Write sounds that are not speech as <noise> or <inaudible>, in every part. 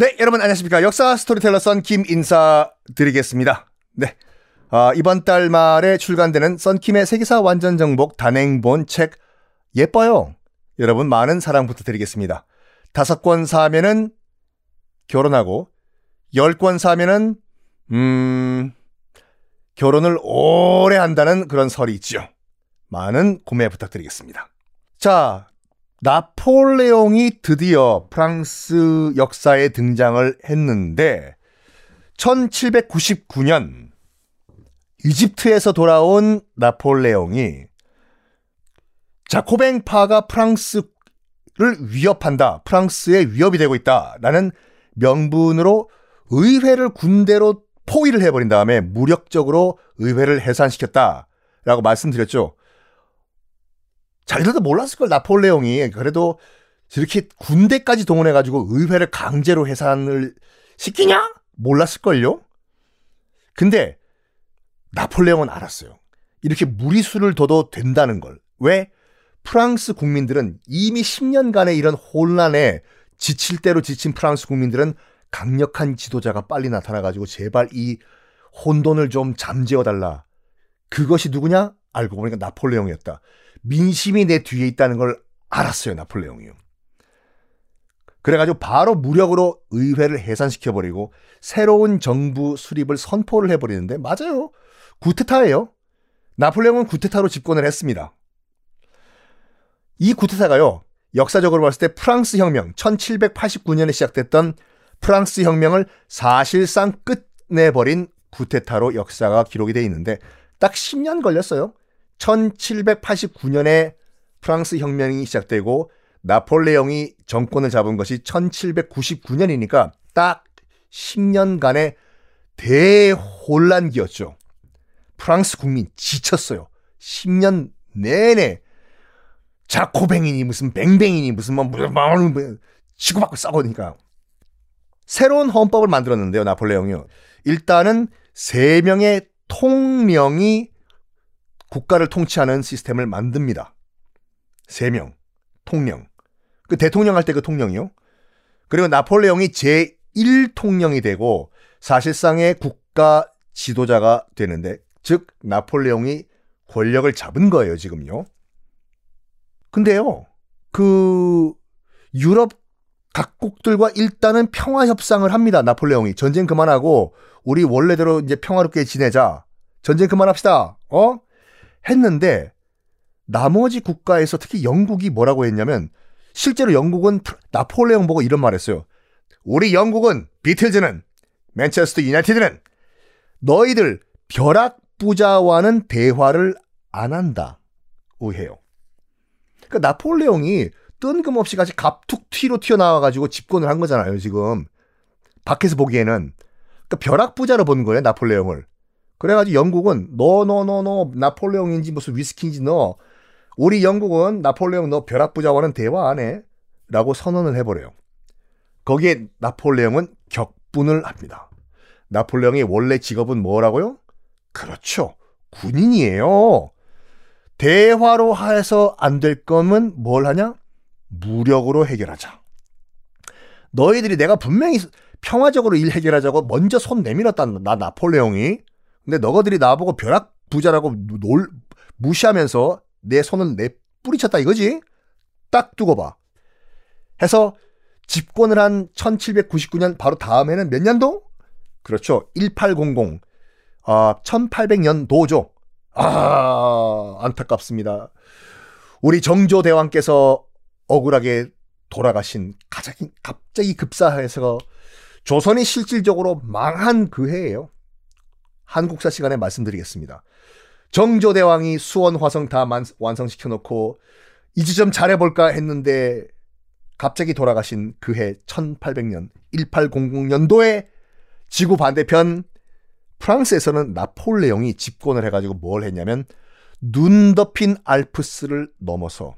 네, 여러분 안녕하십니까. 역사 스토리텔러 썬킴 인사 드리겠습니다. 네. 아, 이번 달 말에 출간되는 썬킴의 세계사 완전 정복 단행본 책 예뻐요. 여러분 많은 사랑 부탁드리겠습니다. 다섯 권 사면은 결혼하고 열 권 사면은 음 결혼을 오래 한다는 그런 설이 있죠. 많은 구매 부탁드리겠습니다. 자, 나폴레옹이 드디어 프랑스 역사에 등장을 했는데 1799년 이집트에서 돌아온 나폴레옹이 자코뱅파가 프랑스를 위협한다. 프랑스에 위협이 되고 있다 라는 명분으로 의회를 군대로 포위를 해버린 다음에 무력적으로 의회를 해산시켰다 라고 말씀드렸죠. 자, 이러다 몰랐을 걸, 나폴레옹이. 그래도 저렇게 군대까지 동원해 가지고 의회를 강제로 해산을 시키냐? 몰랐을 걸요? 근데 나폴레옹은 알았어요. 이렇게 무리수를 둬도 된다는 걸. 왜? 프랑스 국민들은 이미 10년간의 이런 혼란에 지칠 대로 지친 프랑스 국민들은 강력한 지도자가 빨리 나타나가지고 제발 이 혼돈을 좀 잠재워달라. 그것이 누구냐? 알고 보니까 나폴레옹이었다. 민심이 내 뒤에 있다는 걸 알았어요, 나폴레옹이요. 그래가지고 바로 무력으로 의회를 해산시켜버리고 새로운 정부 수립을 선포를 해버리는데 맞아요. 구테타예요. 나폴레옹은 구테타로 집권을 했습니다. 이 구테타가요. 역사적으로 봤을 때 프랑스 혁명 1789년에 시작됐던 프랑스 혁명을 사실상 끝내버린 구테타로 역사가 기록이 되어 있는데 딱 10년 걸렸어요. 1789년에 프랑스 혁명이 시작되고 나폴레옹이 정권을 잡은 것이 1799년이니까 딱 10년간의 대혼란기였죠. 프랑스 국민 지쳤어요. 10년 내내 자코뱅이니 무슨 뱅뱅이니 무슨 뭐 치고받고 싸우니까 새로운 헌법을 만들었는데요. 나폴레옹이요. 일단은 세 명의 통령이 국가를 통치하는 시스템을 만듭니다. 세 명, 통령. 그 대통령 할 때 그 통령이요. 그리고 나폴레옹이 제1통령이 되고 사실상의 국가 지도자가 되는데 즉 나폴레옹이 권력을 잡은 거예요, 지금요. 근데요. 그 유럽 각국들과 일단은 평화 협상을 합니다. 나폴레옹이 전쟁 그만하고 우리 원래대로 이제 평화롭게 지내자. 전쟁 그만합시다. 어? 했는데 나머지 국가에서 특히 영국이 뭐라고 했냐면 실제로 영국은 나폴레옹 보고 이런 말 했어요. 우리 영국은 비틀즈는 맨체스터 유나이티드는 너희들 벼락 부자와는 대화를 안 한다고 해요. 그러니까 나폴레옹이 뜬금없이 같이 갑툭 튀로 튀어나와가지고 집권을 한 거잖아요, 지금. 밖에서 보기에는. 그러니까 벼락 부자로 본 거예요, 나폴레옹을. 그래가지고 영국은 너너너너 나폴레옹인지 무슨 위스키인지 너 우리 영국은 나폴레옹 너 벼락부자와는 대화 안 해. 라고 선언을 해버려요. 거기에 나폴레옹은 격분을 합니다. 나폴레옹의 원래 직업은 뭐라고요? 그렇죠. 군인이에요. 대화로 해서 안 될 거면 뭘 하냐? 무력으로 해결하자. 너희들이 내가 분명히 평화적으로 일 해결하자고 먼저 손 내밀었다. 나 나폴레옹이. 근데 너희들이 나보고 벼락 부자라고 놀, 무시하면서 내 손을 내 뿌리쳤다 이거지? 딱 두고 봐. 해서 집권을 한 1799년 바로 다음에는 몇 년도? 그렇죠. 1800. 아, 1800년도죠. 아, 안타깝습니다. 우리 정조 대왕께서 억울하게 돌아가신 가장 갑자기 급사해서 조선이 실질적으로 망한 그 해예요. 한국사 시간에 말씀드리겠습니다. 정조대왕이 수원 화성 다 완성시켜 놓고 이제 좀 잘해볼까 했는데 갑자기 돌아가신 그해 1800년 1800년도에 지구 반대편 프랑스에서는 나폴레옹이 집권을 해가지고 뭘 했냐면 눈 덮인 알프스를 넘어서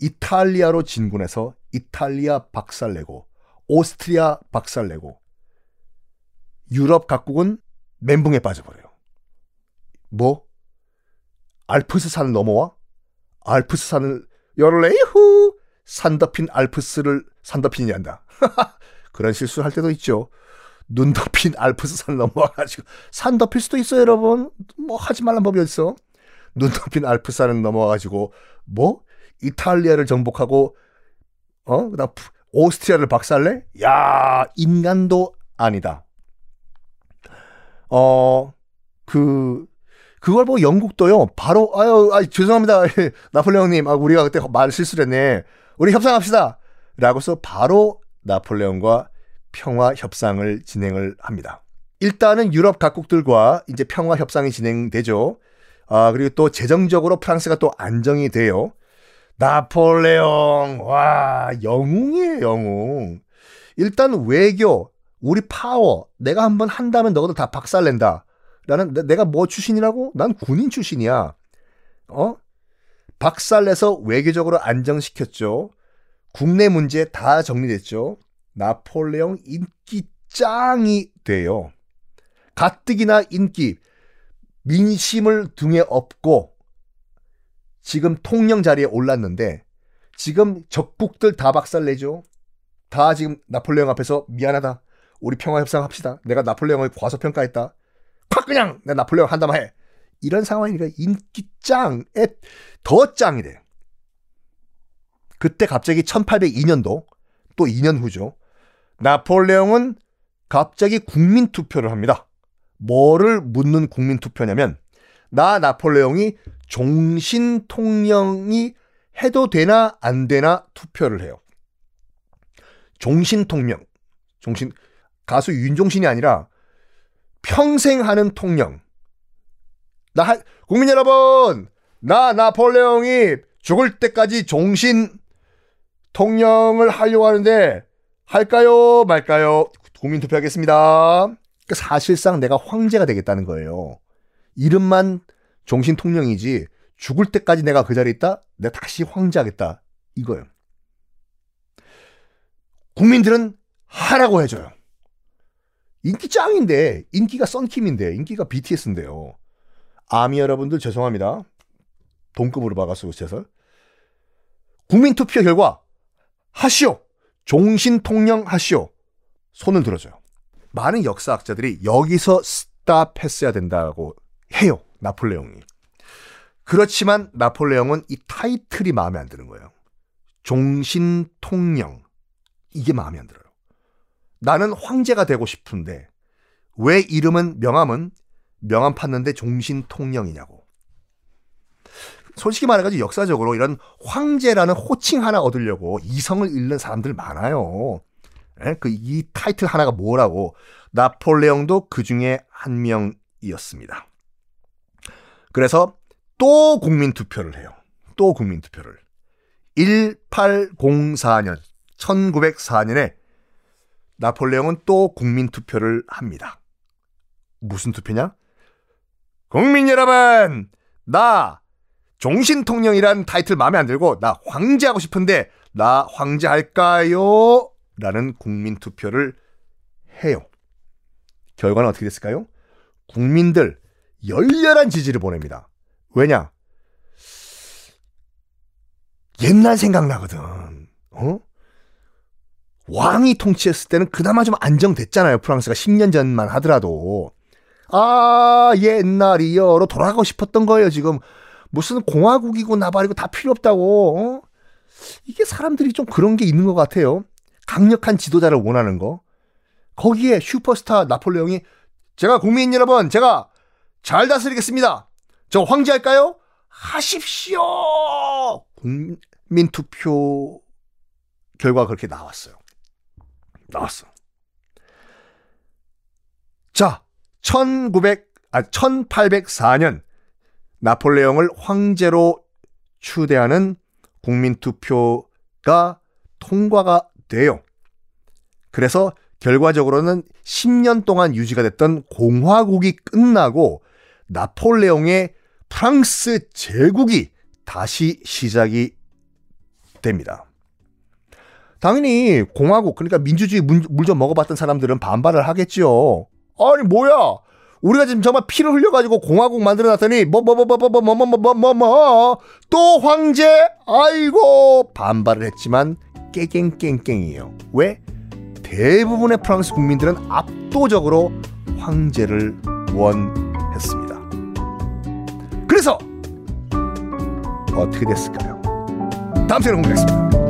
이탈리아로 진군해서 이탈리아 박살내고 오스트리아 박살내고 유럽 각국은 멘붕에 빠져버려요. 뭐? 알프스 산을 넘어와? 알프스 산을 열레이후 산 덮인 알프스를 산 덮인이 한다. <laughs> 그런 실수를 할 때도 있죠. 눈 덮인 알프스 산 넘어와가지고 산 덮일 수도 있어요, 여러분. 뭐 하지 말란 법이 어딨어? 눈 덮인 알프스 산을 넘어와가지고 뭐 이탈리아를 정복하고 어 그다음 오스트리아를 박살내? 야 인간도 아니다. 어 그 그걸 보고 영국도요 바로 아유 아 죄송합니다 <laughs> 나폴레옹님 아 우리가 그때 말 실수를 했네 우리 협상합시다 라고서 바로 나폴레옹과 평화 협상을 진행을 합니다. 일단은 유럽 각국들과 이제 평화 협상이 진행되죠. 아, 그리고 또 재정적으로 프랑스가 또 안정이 돼요. 나폴레옹, 와, 영웅이에요, 영웅. 일단 외교, 우리 파워, 내가 한번 한다면 너희들 다 박살낸다. 라는, 내가 뭐 출신이라고? 난 군인 출신이야. 어? 박살내서 외교적으로 안정시켰죠. 국내 문제 다 정리됐죠. 나폴레옹 인기 짱이 돼요. 가뜩이나 인기, 민심을 등에 업고 지금 통령 자리에 올랐는데 지금 적국들 다 박살내죠. 다 지금 나폴레옹 앞에서 미안하다. 우리 평화 협상합시다. 내가 나폴레옹을 과소평가했다. 콱 그냥 내가 나폴레옹 한다만 해. 이런 상황이니까 인기 짱에 더 짱이 돼. 그때 갑자기 1802년도 또 2년 후죠. 나폴레옹은 갑자기 국민 투표를 합니다. 뭐를 묻는 국민 투표냐면 나 나폴레옹이 종신 통령이 해도 되나 안 되나 투표를 해요. 종신 통령. 종신 가수 윤종신이 아니라 평생 하는 통령. 나 국민 여러분, 나 나폴레옹이 죽을 때까지 종신 통령을 하려고 하는데 할까요 말까요? 국민 투표하겠습니다. 그러니까 사실상 내가 황제가 되겠다는 거예요. 이름만 종신 통령이지 죽을 때까지 내가 그 자리에 있다? 내가 다시 황제하겠다. 이거예요. 국민들은 하라고 해줘요. 인기 짱인데, 인기가 썬킴인데, 인기가 BTS인데요. 아미 여러분들 죄송합니다. 동급으로 박았어, 제설. 국민 투표 결과 하시오. 종신 통령 하시오. 손을 들어줘요. 많은 역사학자들이 여기서 스탑했어야 된다고 해요. 나폴레옹이. 그렇지만 나폴레옹은 이 타이틀이 마음에 안 드는 거예요. 종신 통령. 이게 마음에 안 들어요. 나는 황제가 되고 싶은데 왜 이름은 명함은 명함 팠는데 종신 통령이냐고. 솔직히 말해가지고 역사적으로 이런 황제라는 호칭 하나 얻으려고 이성을 잃는 사람들 많아요. 예? 그이 타이틀 하나가 뭐라고 나폴레옹도 그 중에 한 명이었습니다. 그래서 또 국민 투표를 해요. 또 국민 투표를 1804년 1904년에 나폴레옹은 또 국민 투표를 합니다. 무슨 투표냐? 국민 여러분, 나 종신통령이란 타이틀 마음에 안 들고 나 황제 하고 싶은데 나 황제 할까요? 라는 국민 투표를 해요. 결과는 어떻게 됐을까요? 국민들 열렬한 지지를 보냅니다. 왜냐? 옛날 생각나거든. 어? 왕이 통치했을 때는 그나마 좀 안정됐잖아요. 프랑스가 10년 전만 하더라도. 아, 옛날이요로 돌아가고 싶었던 거예요, 지금. 무슨 공화국이고 나발이고 다 필요 없다고. 어? 이게 사람들이 좀 그런 게 있는 것 같아요. 강력한 지도자를 원하는 거. 거기에 슈퍼스타 나폴레옹이 제가 국민 여러분, 제가 잘 다스리겠습니다. 저 황제 할까요? 하십시오. 국민 투표 결과 그렇게 나왔어요. 나왔어. 자, 1900, 아, 1804년 나폴레옹을 황제로 추대하는 국민투표가 통과가 돼요. 그래서 결과적으로는 10년 동안 유지가 됐던 공화국이 끝나고 나폴레옹의 프랑스 제국이 다시 시작이 됩니다. 당연히 공화국 그러니까 민주주의 물 좀 먹어봤던 사람들은 반발을 하겠죠. 아니 뭐야? 우리가 지금 정말 피를 흘려가지고 공화국 만들어놨더니 뭐뭐뭐 뭐 뭐 뭐 뭐 뭐 뭐 뭐 뭐 또 황제 아이고 반발을 했지만 깨갱깽깽이에요. 왜? 대부분의 프랑스 국민들은 압도적으로 황제를 원했습니다. 그래서 어떻게 됐을까요? 다음 시간에 공개하겠습니다.